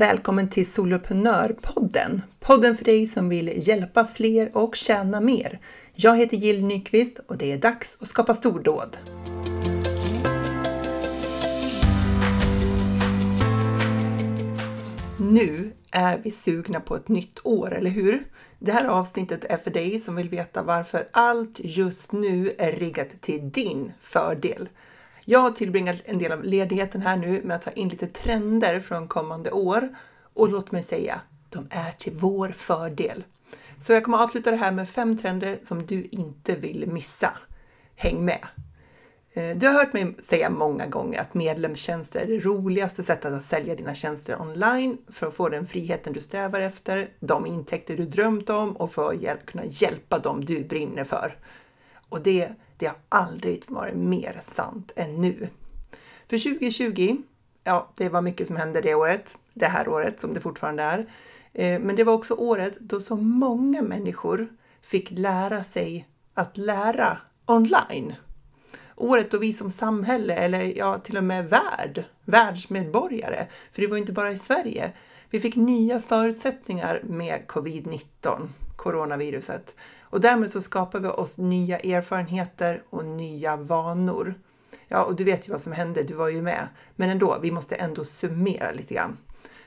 Välkommen till Soloprenörpodden! Podden för dig som vill hjälpa fler och tjäna mer. Jag heter Jill Nyqvist och det är dags att skapa stordåd. Nu är vi sugna på ett nytt år, eller hur? Det här avsnittet är för dig som vill veta varför allt just nu är riggat till din fördel. Jag har tillbringat en del av ledigheten här nu med att ta in lite trender från kommande år och låt mig säga, de är till vår fördel. Så jag kommer avsluta det här med fem trender som du inte vill missa. Häng med! Eh, du har hört mig säga många gånger att medlemstjänster är det roligaste sättet att sälja dina tjänster online för att få den friheten du strävar efter, de intäkter du drömt om och för att kunna hjälpa dem du brinner för. Och det, det har aldrig varit mer sant än nu. För 2020, ja, det var mycket som hände det året, det här året som det fortfarande är. Eh, men det var också året då så många människor fick lära sig att lära online. Året då vi som samhälle, eller ja, till och med värld, världsmedborgare, för det var inte bara i Sverige, vi fick nya förutsättningar med covid-19, coronaviruset. Och därmed så skapar vi oss nya erfarenheter och nya vanor. Ja, och du vet ju vad som hände, du var ju med. Men ändå, vi måste ändå summera lite grann.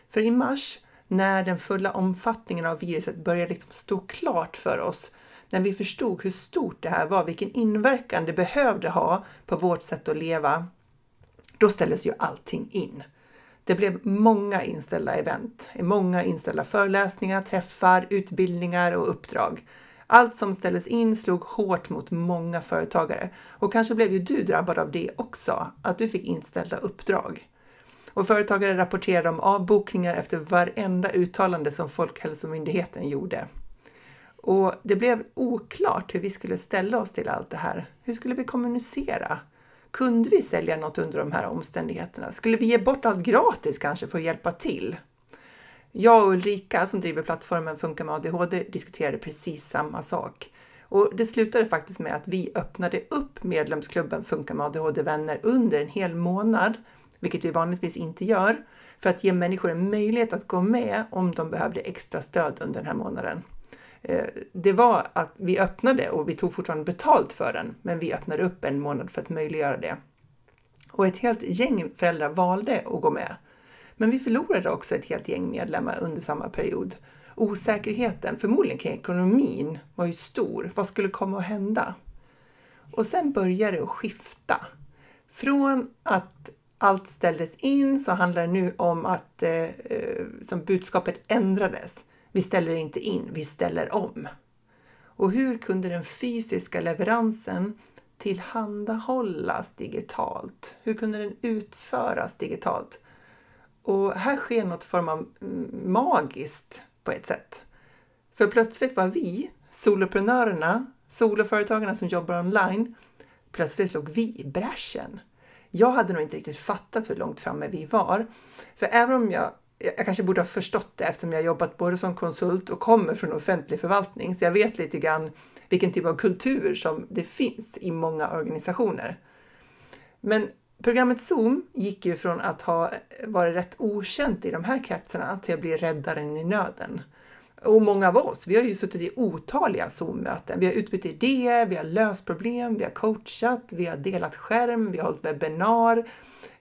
För i mars, när den fulla omfattningen av viruset började liksom stå klart för oss, när vi förstod hur stort det här var, vilken inverkan det behövde ha på vårt sätt att leva, då ställdes ju allting in. Det blev många inställda event, många inställda föreläsningar, träffar, utbildningar och uppdrag. Allt som ställdes in slog hårt mot många företagare och kanske blev ju du drabbad av det också, att du fick inställda uppdrag. Och företagare rapporterade om avbokningar efter varenda uttalande som Folkhälsomyndigheten gjorde. Och det blev oklart hur vi skulle ställa oss till allt det här. Hur skulle vi kommunicera? Kunde vi sälja något under de här omständigheterna? Skulle vi ge bort allt gratis kanske för att hjälpa till? Jag och Ulrika som driver plattformen Funka med ADHD diskuterade precis samma sak. Och det slutade faktiskt med att vi öppnade upp medlemsklubben Funka med ADHD-vänner under en hel månad, vilket vi vanligtvis inte gör, för att ge människor en möjlighet att gå med om de behövde extra stöd under den här månaden. Eh, det var att vi öppnade och vi tog fortfarande betalt för den, men vi öppnade upp en månad för att möjliggöra det. Och ett helt gäng föräldrar valde att gå med. Men vi förlorade också ett helt gäng medlemmar under samma period. Osäkerheten, förmodligen kring ekonomin, var ju stor. Vad skulle komma att hända? Och sen började det att skifta. Från att allt ställdes in så handlar det nu om att eh, eh som budskapet ändrades. Vi ställer inte in, vi ställer om. Och hur kunde den fysiska leveransen tillhandahållas digitalt? Hur kunde den utföras digitalt? Och här sker något form av magiskt på ett sätt. För plötsligt var vi, soloprenörerna, soloföretagarna som jobbar online, plötsligt låg vi i bräschen. Jag hade nog inte riktigt fattat hur långt framme vi var. För även om jag, jag kanske borde ha förstått det eftersom jag jobbat både som konsult och kommer från offentlig förvaltning, så jag vet lite grann vilken typ av kultur som det finns i många organisationer. Men Programmet Zoom gick ju från att ha varit rätt okänt i de här kretsarna till att bli räddaren i nöden. Och många av oss, vi har ju suttit i otaliga Zoom-möten. Vi har utbytt idéer, vi har löst problem, vi har coachat, vi har delat skärm, vi har hållit webbinar,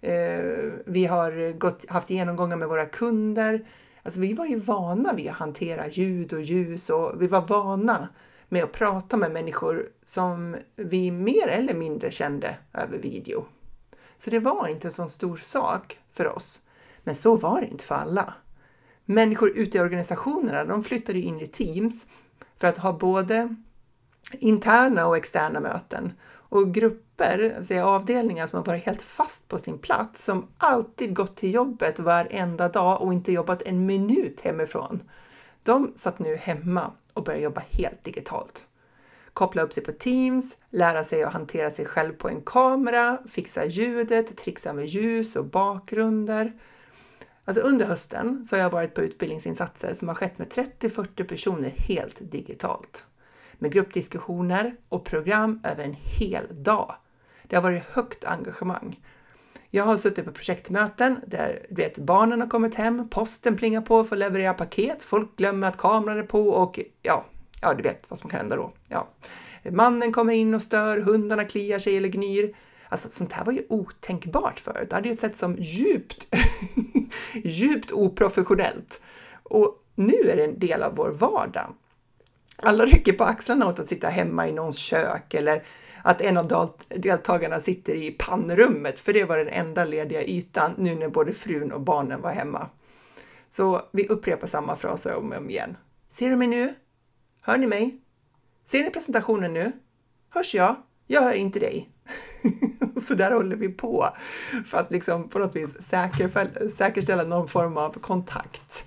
eh, vi har gått, haft genomgångar med våra kunder. Alltså vi var ju vana vid att hantera ljud och ljus och vi var vana med att prata med människor som vi mer eller mindre kände över video. Så det var inte en så stor sak för oss. Men så var det inte för alla. Människor ute i organisationerna, de flyttade in i teams för att ha både interna och externa möten och grupper, säga avdelningar som har varit helt fast på sin plats, som alltid gått till jobbet varenda dag och inte jobbat en minut hemifrån. De satt nu hemma och började jobba helt digitalt koppla upp sig på Teams, lära sig att hantera sig själv på en kamera, fixa ljudet, trixa med ljus och bakgrunder. Alltså under hösten så har jag varit på utbildningsinsatser som har skett med 30-40 personer helt digitalt. Med gruppdiskussioner och program över en hel dag. Det har varit högt engagemang. Jag har suttit på projektmöten där du vet, barnen har kommit hem, posten plingar på för att leverera paket, folk glömmer att kameran är på och ja, ja, du vet vad som kan hända då. Ja. Mannen kommer in och stör, hundarna kliar sig eller gnyr. Alltså sånt här var ju otänkbart förut. Det hade ju sett som djupt, djupt oprofessionellt. Och nu är det en del av vår vardag. Alla rycker på axlarna åt att sitta hemma i någons kök eller att en av deltagarna sitter i pannrummet, för det var den enda lediga ytan nu när både frun och barnen var hemma. Så vi upprepar samma fraser om och om igen. Ser du mig nu? Hör ni mig? Ser ni presentationen nu? Hörs jag? Jag hör inte dig. så där håller vi på för att liksom på något vis säkerställa någon form av kontakt.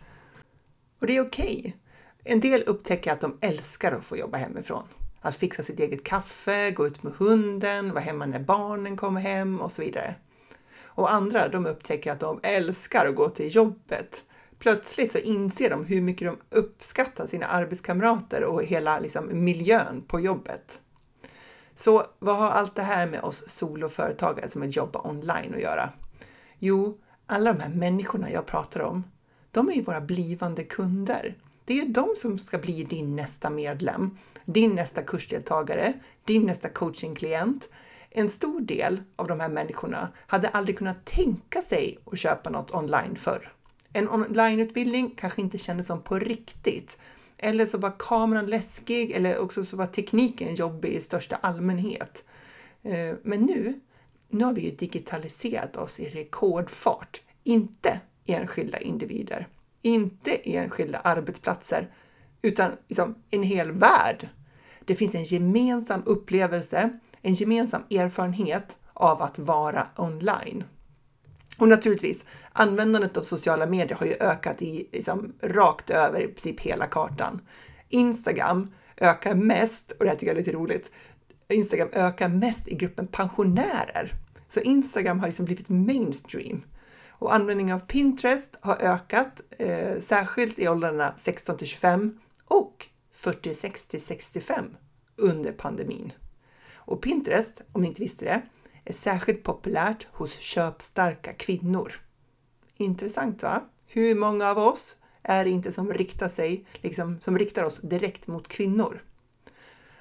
Och det är okej. Okay. En del upptäcker att de älskar att få jobba hemifrån. Att fixa sitt eget kaffe, gå ut med hunden, vara hemma när barnen kommer hem och så vidare. Och andra, de upptäcker att de älskar att gå till jobbet. Plötsligt så inser de hur mycket de uppskattar sina arbetskamrater och hela liksom, miljön på jobbet. Så vad har allt det här med oss soloföretagare som vill jobba online att göra? Jo, alla de här människorna jag pratar om, de är ju våra blivande kunder. Det är ju de som ska bli din nästa medlem, din nästa kursdeltagare, din nästa coachingklient. En stor del av de här människorna hade aldrig kunnat tänka sig att köpa något online förr. En onlineutbildning kanske inte kändes som på riktigt. Eller så var kameran läskig eller också så var tekniken jobbig i största allmänhet. Eh, men nu, nu har vi ju digitaliserat oss i rekordfart. Inte enskilda individer, inte enskilda arbetsplatser, utan liksom en hel värld. Det finns en gemensam upplevelse, en gemensam erfarenhet av att vara online. Och naturligtvis, användandet av sociala medier har ju ökat i liksom, rakt över i princip hela kartan. Instagram ökar mest, och det här tycker jag är lite roligt, Instagram ökar mest i gruppen pensionärer. Så Instagram har liksom blivit mainstream. Och användningen av Pinterest har ökat, eh, särskilt i åldrarna 16 till 25 och 46 till 65 under pandemin. Och Pinterest, om ni inte visste det, är särskilt populärt hos köpstarka kvinnor. Intressant va? Hur många av oss är det inte som riktar sig, liksom, som riktar oss direkt mot kvinnor?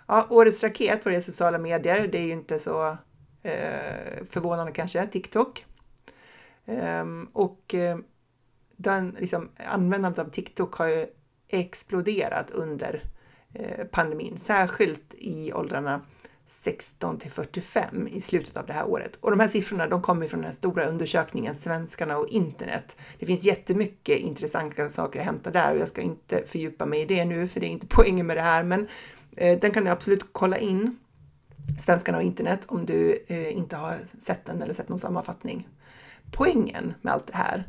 Ja, årets raket på det sociala medier, det är ju inte så eh, förvånande kanske, TikTok. Um, och eh, den, liksom, användandet av TikTok har ju exploderat under eh, pandemin, särskilt i åldrarna 16 till 45 i slutet av det här året. Och de här siffrorna de kommer från den stora undersökningen Svenskarna och internet. Det finns jättemycket intressanta saker att hämta där och jag ska inte fördjupa mig i det nu för det är inte poängen med det här men eh, den kan du absolut kolla in. Svenskarna och internet om du eh, inte har sett den eller sett någon sammanfattning. Poängen med allt det här,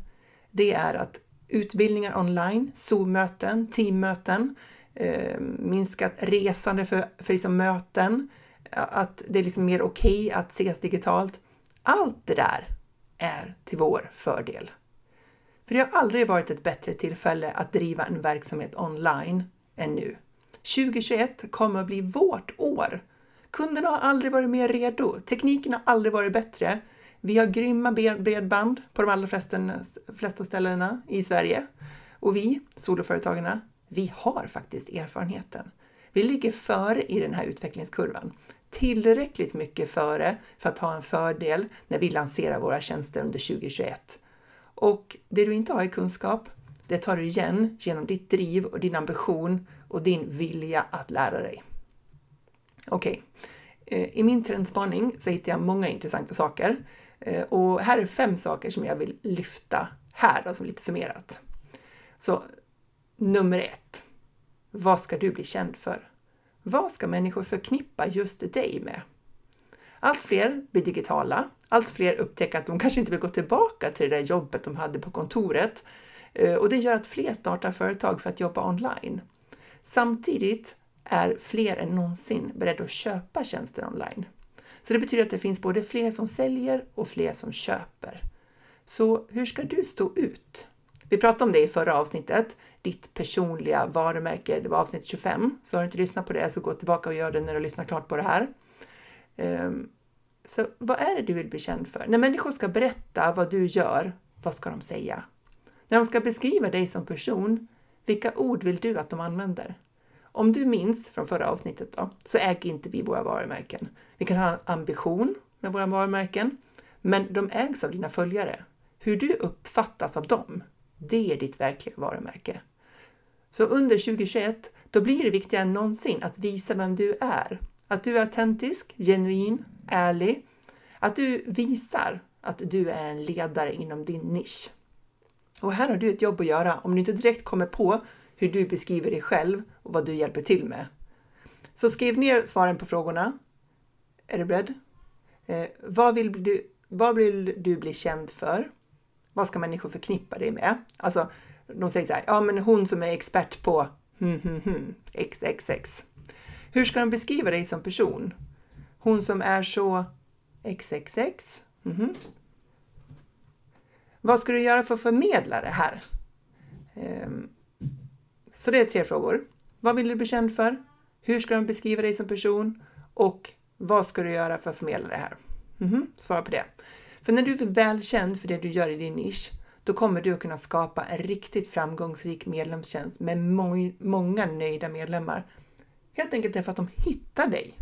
det är att utbildningar online, Zoom-möten, teammöten, eh, minskat resande för, för liksom möten, att det är liksom mer okej okay att ses digitalt. Allt det där är till vår fördel. För det har aldrig varit ett bättre tillfälle att driva en verksamhet online än nu. 2021 kommer att bli vårt år. Kunderna har aldrig varit mer redo. Tekniken har aldrig varit bättre. Vi har grymma bredband på de allra flesta, flesta ställena i Sverige. Och vi, soloföretagarna, vi har faktiskt erfarenheten. Vi ligger före i den här utvecklingskurvan. Tillräckligt mycket före för att ha en fördel när vi lanserar våra tjänster under 2021. Och det du inte har i kunskap, det tar du igen genom ditt driv och din ambition och din vilja att lära dig. Okej, okay. I min trendspaning så hittar jag många intressanta saker eh, och här är fem saker som jag vill lyfta här, som lite summerat. Så nummer ett. Vad ska du bli känd för? Vad ska människor förknippa just dig med? Allt fler blir digitala. Allt fler upptäcker att de kanske inte vill gå tillbaka till det där jobbet de hade på kontoret eh, och det gör att fler startar företag för att jobba online. Samtidigt är fler än någonsin beredda att köpa tjänster online. Så det betyder att det finns både fler som säljer och fler som köper. Så hur ska du stå ut? Vi pratade om det i förra avsnittet, ditt personliga varumärke. Det var avsnitt 25, så har du inte lyssnat på det så gå tillbaka och gör det när du lyssnar klart på det här. Ehm, så vad är det du vill bli känd för? När människor ska berätta vad du gör, vad ska de säga? När de ska beskriva dig som person, vilka ord vill du att de använder? Om du minns från förra avsnittet då, så äger inte vi våra varumärken. Vi kan ha en ambition med våra varumärken, men de ägs av dina följare. Hur du uppfattas av dem, det är ditt verkliga varumärke. Så under 2021, då blir det viktigare än någonsin att visa vem du är. Att du är autentisk, genuin, ärlig. Att du visar att du är en ledare inom din nisch. Och här har du ett jobb att göra om du inte direkt kommer på hur du beskriver dig själv och vad du hjälper till med. Så skriv ner svaren på frågorna. Är du beredd? Eh, vad, vill du, vad vill du bli känd för? Vad ska människor förknippa dig med? Alltså, de säger så här, ja men hon som är expert på hmm, hmm, hmm, XXX. Hur ska de beskriva dig som person? Hon som är så XXX. Mm -hmm. Vad ska du göra för att förmedla det här? Ehm, så det är tre frågor. Vad vill du bli känd för? Hur ska de beskriva dig som person? Och vad ska du göra för att förmedla det här? Mm -hmm. Svara på det. För när du är välkänd för det du gör i din nisch, då kommer du att kunna skapa en riktigt framgångsrik medlemstjänst med må många nöjda medlemmar. Helt enkelt därför att de hittar dig.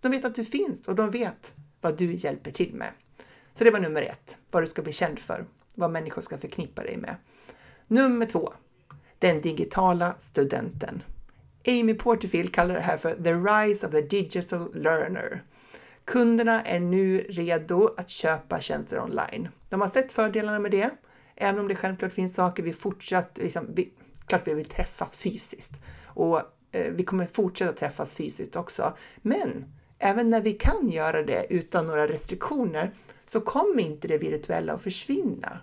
De vet att du finns och de vet vad du hjälper till med. Så det var nummer ett, vad du ska bli känd för, vad människor ska förknippa dig med. Nummer två, den digitala studenten. Amy Porterfield kallar det här för the rise of the digital learner. Kunderna är nu redo att köpa tjänster online. De har sett fördelarna med det, även om det självklart finns saker vi fortsatt, liksom, vi, klart vi vill träffas fysiskt och eh, vi kommer fortsätta träffas fysiskt också. Men även när vi kan göra det utan några restriktioner så kommer inte det virtuella att försvinna.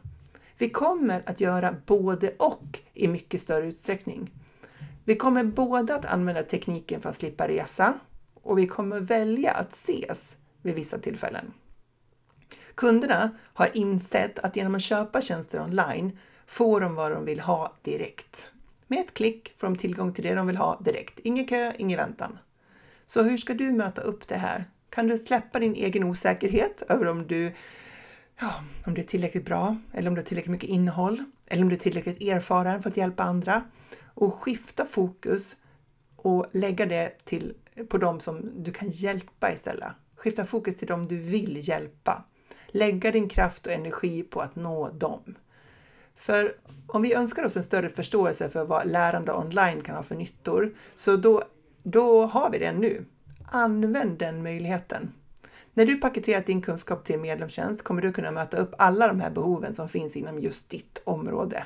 Vi kommer att göra både och i mycket större utsträckning. Vi kommer både att använda tekniken för att slippa resa och vi kommer välja att ses vid vissa tillfällen. Kunderna har insett att genom att köpa tjänster online får de vad de vill ha direkt. Med ett klick får de tillgång till det de vill ha direkt. Ingen kö, ingen väntan. Så hur ska du möta upp det här? Kan du släppa din egen osäkerhet över om du, ja, om du är tillräckligt bra eller om du har tillräckligt mycket innehåll eller om du är tillräckligt erfaren för att hjälpa andra och skifta fokus och lägga det till, på dem som du kan hjälpa istället. Skifta fokus till dem du vill hjälpa. Lägga din kraft och energi på att nå dem. För om vi önskar oss en större förståelse för vad lärande online kan ha för nyttor, så då, då har vi det nu. Använd den möjligheten. När du paketerat din kunskap till medlemstjänst kommer du kunna möta upp alla de här behoven som finns inom just ditt område.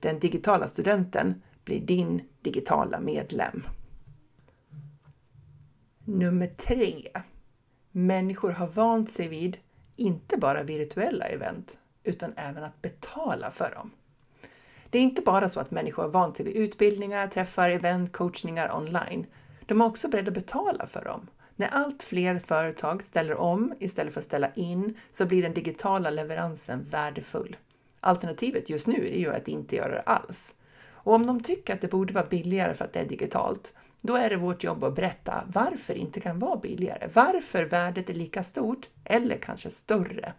Den digitala studenten blir din digitala medlem. Nummer tre. Människor har vant sig vid inte bara virtuella event utan även att betala för dem. Det är inte bara så att människor har vant sig vid utbildningar, träffar, event, coachningar online. De är också beredda att betala för dem. När allt fler företag ställer om istället för att ställa in så blir den digitala leveransen värdefull. Alternativet just nu är ju att inte göra det alls. Och om de tycker att det borde vara billigare för att det är digitalt, då är det vårt jobb att berätta varför det inte kan vara billigare. Varför värdet är lika stort eller kanske större.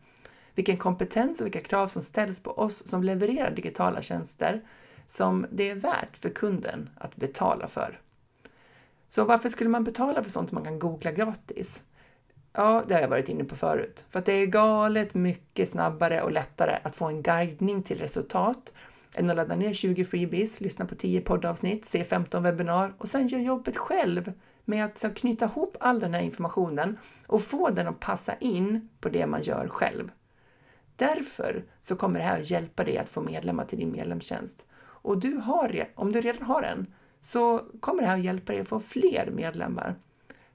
Vilken kompetens och vilka krav som ställs på oss som levererar digitala tjänster som det är värt för kunden att betala för. Så varför skulle man betala för sånt man kan googla gratis? Ja, det har jag varit inne på förut. För att det är galet mycket snabbare och lättare att få en guidning till resultat än att ladda ner 20 freebies, lyssna på 10 poddavsnitt, se 15 webbinar och sen göra jobbet själv med att knyta ihop all den här informationen och få den att passa in på det man gör själv. Därför så kommer det här att hjälpa dig att få medlemmar till din medlemstjänst. Och du har, om du redan har en, så kommer det här att hjälpa dig att få fler medlemmar.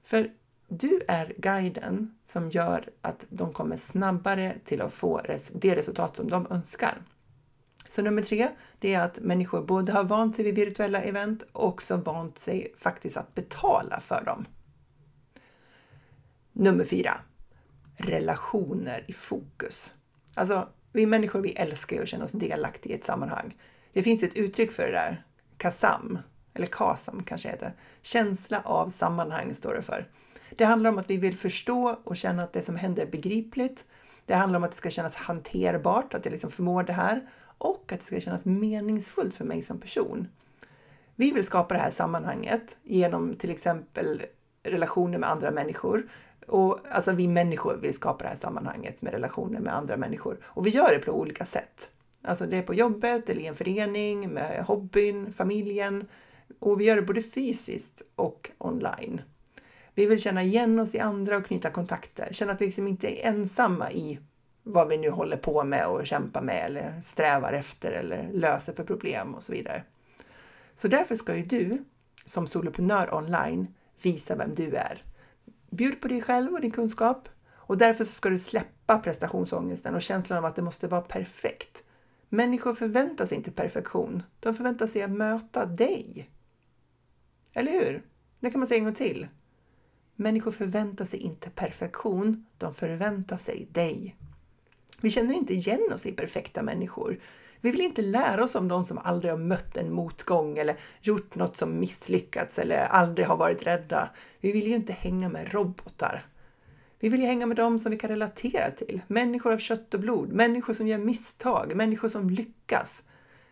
För du är guiden som gör att de kommer snabbare till att få det resultat som de önskar. Så nummer tre, det är att människor både har vant sig vid virtuella event och också vant sig faktiskt att betala för dem. Nummer fyra, relationer i fokus. Alltså, vi människor vi älskar ju att känna oss delaktiga i ett sammanhang. Det finns ett uttryck för det där, KASAM, eller KASAM kanske heter. Känsla av sammanhang står det för. Det handlar om att vi vill förstå och känna att det som händer är begripligt. Det handlar om att det ska kännas hanterbart, att jag liksom förmår det här och att det ska kännas meningsfullt för mig som person. Vi vill skapa det här sammanhanget genom till exempel relationer med andra människor. Och, alltså vi människor vill skapa det här sammanhanget med relationer med andra människor och vi gör det på olika sätt. Alltså det är på jobbet eller i en förening, med hobbyn, familjen och vi gör det både fysiskt och online. Vi vill känna igen oss i andra och knyta kontakter, känna att vi liksom inte är ensamma i vad vi nu håller på med och kämpar med eller strävar efter eller löser för problem och så vidare. Så därför ska ju du som soloprenör online visa vem du är. Bjud på dig själv och din kunskap och därför ska du släppa prestationsångesten och känslan av att det måste vara perfekt. Människor förväntar sig inte perfektion. De förväntar sig att möta dig. Eller hur? Det kan man säga en gång till. Människor förväntar sig inte perfektion. De förväntar sig dig. Vi känner inte igen oss i perfekta människor. Vi vill inte lära oss om de som aldrig har mött en motgång eller gjort något som misslyckats eller aldrig har varit rädda. Vi vill ju inte hänga med robotar. Vi vill ju hänga med dem som vi kan relatera till. Människor av kött och blod, människor som gör misstag, människor som lyckas.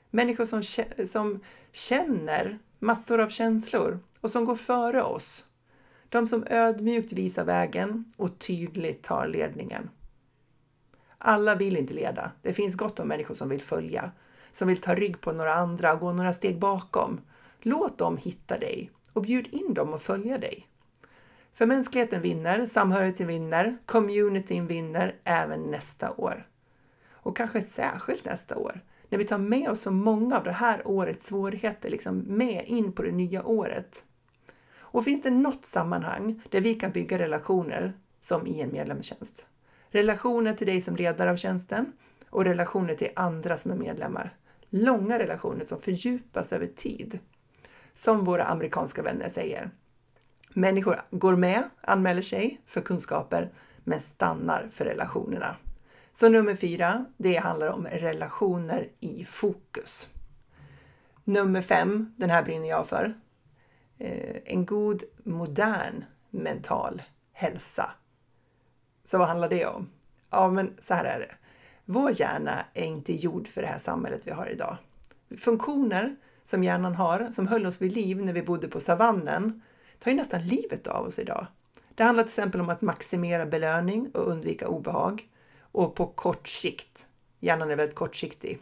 Människor som, som känner massor av känslor och som går före oss. De som ödmjukt visar vägen och tydligt tar ledningen. Alla vill inte leda. Det finns gott om människor som vill följa, som vill ta rygg på några andra och gå några steg bakom. Låt dem hitta dig och bjud in dem att följa dig. För mänskligheten vinner, samhörigheten vinner, communityn vinner även nästa år. Och kanske särskilt nästa år, när vi tar med oss så många av det här årets svårigheter liksom med in på det nya året. Och finns det något sammanhang där vi kan bygga relationer som i en medlemstjänst? Relationer till dig som ledare av tjänsten och relationer till andra som är medlemmar. Långa relationer som fördjupas över tid. Som våra amerikanska vänner säger. Människor går med, anmäler sig för kunskaper, men stannar för relationerna. Så nummer fyra, det handlar om relationer i fokus. Nummer fem, den här brinner jag för. Eh, en god modern mental hälsa. Så vad handlar det om? Ja, men så här är det. Vår hjärna är inte gjord för det här samhället vi har idag. Funktioner som hjärnan har, som höll oss vid liv när vi bodde på savannen, tar ju nästan livet av oss idag. Det handlar till exempel om att maximera belöning och undvika obehag. Och på kort sikt, hjärnan är väldigt kortsiktig.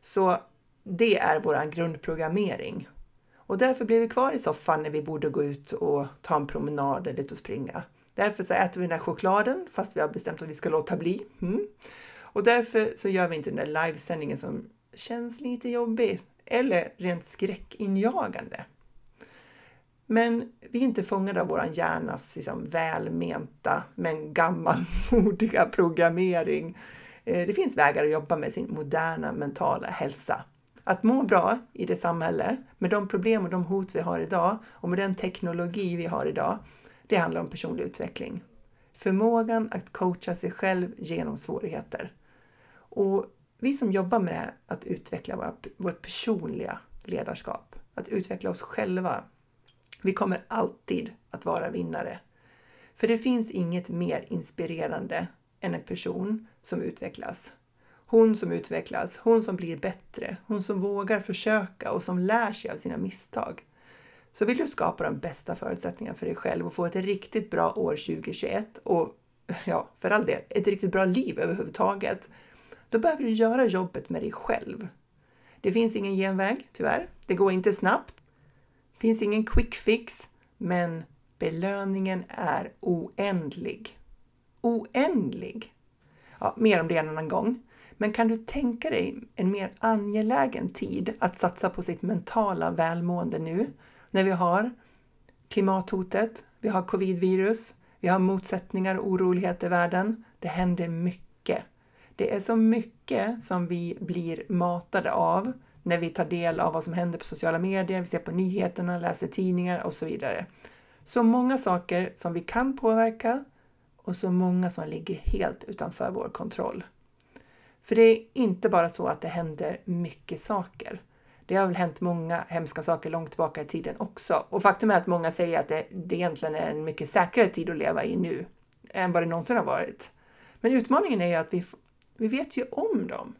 Så det är vår grundprogrammering. Och därför blir vi kvar i soffan när vi borde gå ut och ta en promenad eller ut och springa. Därför så äter vi den där chokladen fast vi har bestämt att vi ska låta bli. Mm. Och därför så gör vi inte den där livesändningen som känns lite jobbig eller rent skräckinjagande. Men vi är inte fångade av vår hjärnas liksom, välmenta men gammalmodiga programmering. Eh, det finns vägar att jobba med sin moderna mentala hälsa. Att må bra i det samhälle, med de problem och de hot vi har idag och med den teknologi vi har idag, det handlar om personlig utveckling. Förmågan att coacha sig själv genom svårigheter. Och vi som jobbar med det här, att utveckla våra, vårt personliga ledarskap, att utveckla oss själva. Vi kommer alltid att vara vinnare. För det finns inget mer inspirerande än en person som utvecklas. Hon som utvecklas, hon som blir bättre, hon som vågar försöka och som lär sig av sina misstag. Så vill du skapa de bästa förutsättningarna för dig själv och få ett riktigt bra år 2021 och ja, för all del, ett riktigt bra liv överhuvudtaget, då behöver du göra jobbet med dig själv. Det finns ingen genväg, tyvärr. Det går inte snabbt. Det finns ingen quick fix, men belöningen är oändlig. Oändlig! Ja, mer om det en annan gång. Men kan du tänka dig en mer angelägen tid att satsa på sitt mentala välmående nu när vi har klimathotet, vi har covidvirus, vi har motsättningar och oroligheter i världen. Det händer mycket. Det är så mycket som vi blir matade av när vi tar del av vad som händer på sociala medier, vi ser på nyheterna, läser tidningar och så vidare. Så många saker som vi kan påverka och så många som ligger helt utanför vår kontroll. För det är inte bara så att det händer mycket saker. Det har väl hänt många hemska saker långt tillbaka i tiden också. Och faktum är att många säger att det, det egentligen är en mycket säkrare tid att leva i nu än vad det någonsin har varit. Men utmaningen är ju att vi, vi vet ju om dem.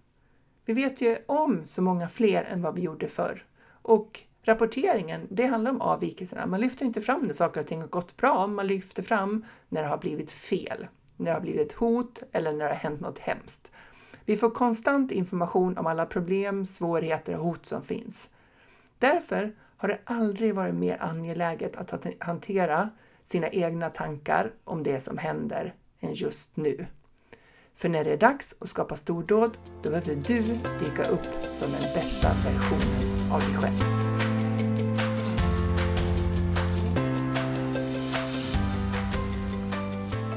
Vi vet ju om så många fler än vad vi gjorde förr. Och rapporteringen, det handlar om avvikelserna. Man lyfter inte fram när saker och ting har gått bra, man lyfter fram när det har blivit fel, när det har blivit ett hot eller när det har hänt något hemskt. Vi får konstant information om alla problem, svårigheter och hot som finns. Därför har det aldrig varit mer angeläget att hantera sina egna tankar om det som händer än just nu. För när det är dags att skapa stordåd, då behöver du dyka upp som den bästa versionen av dig själv.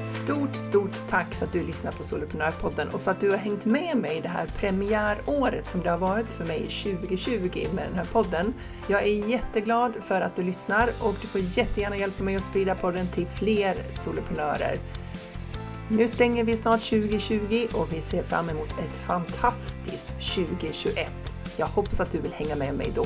Stort, stort tack för att du lyssnar på Soloprenörpodden och för att du har hängt med mig det här premiäråret som det har varit för mig 2020 med den här podden. Jag är jätteglad för att du lyssnar och du får jättegärna hjälpa mig att sprida podden till fler soloprenörer. Nu stänger vi snart 2020 och vi ser fram emot ett fantastiskt 2021. Jag hoppas att du vill hänga med mig då.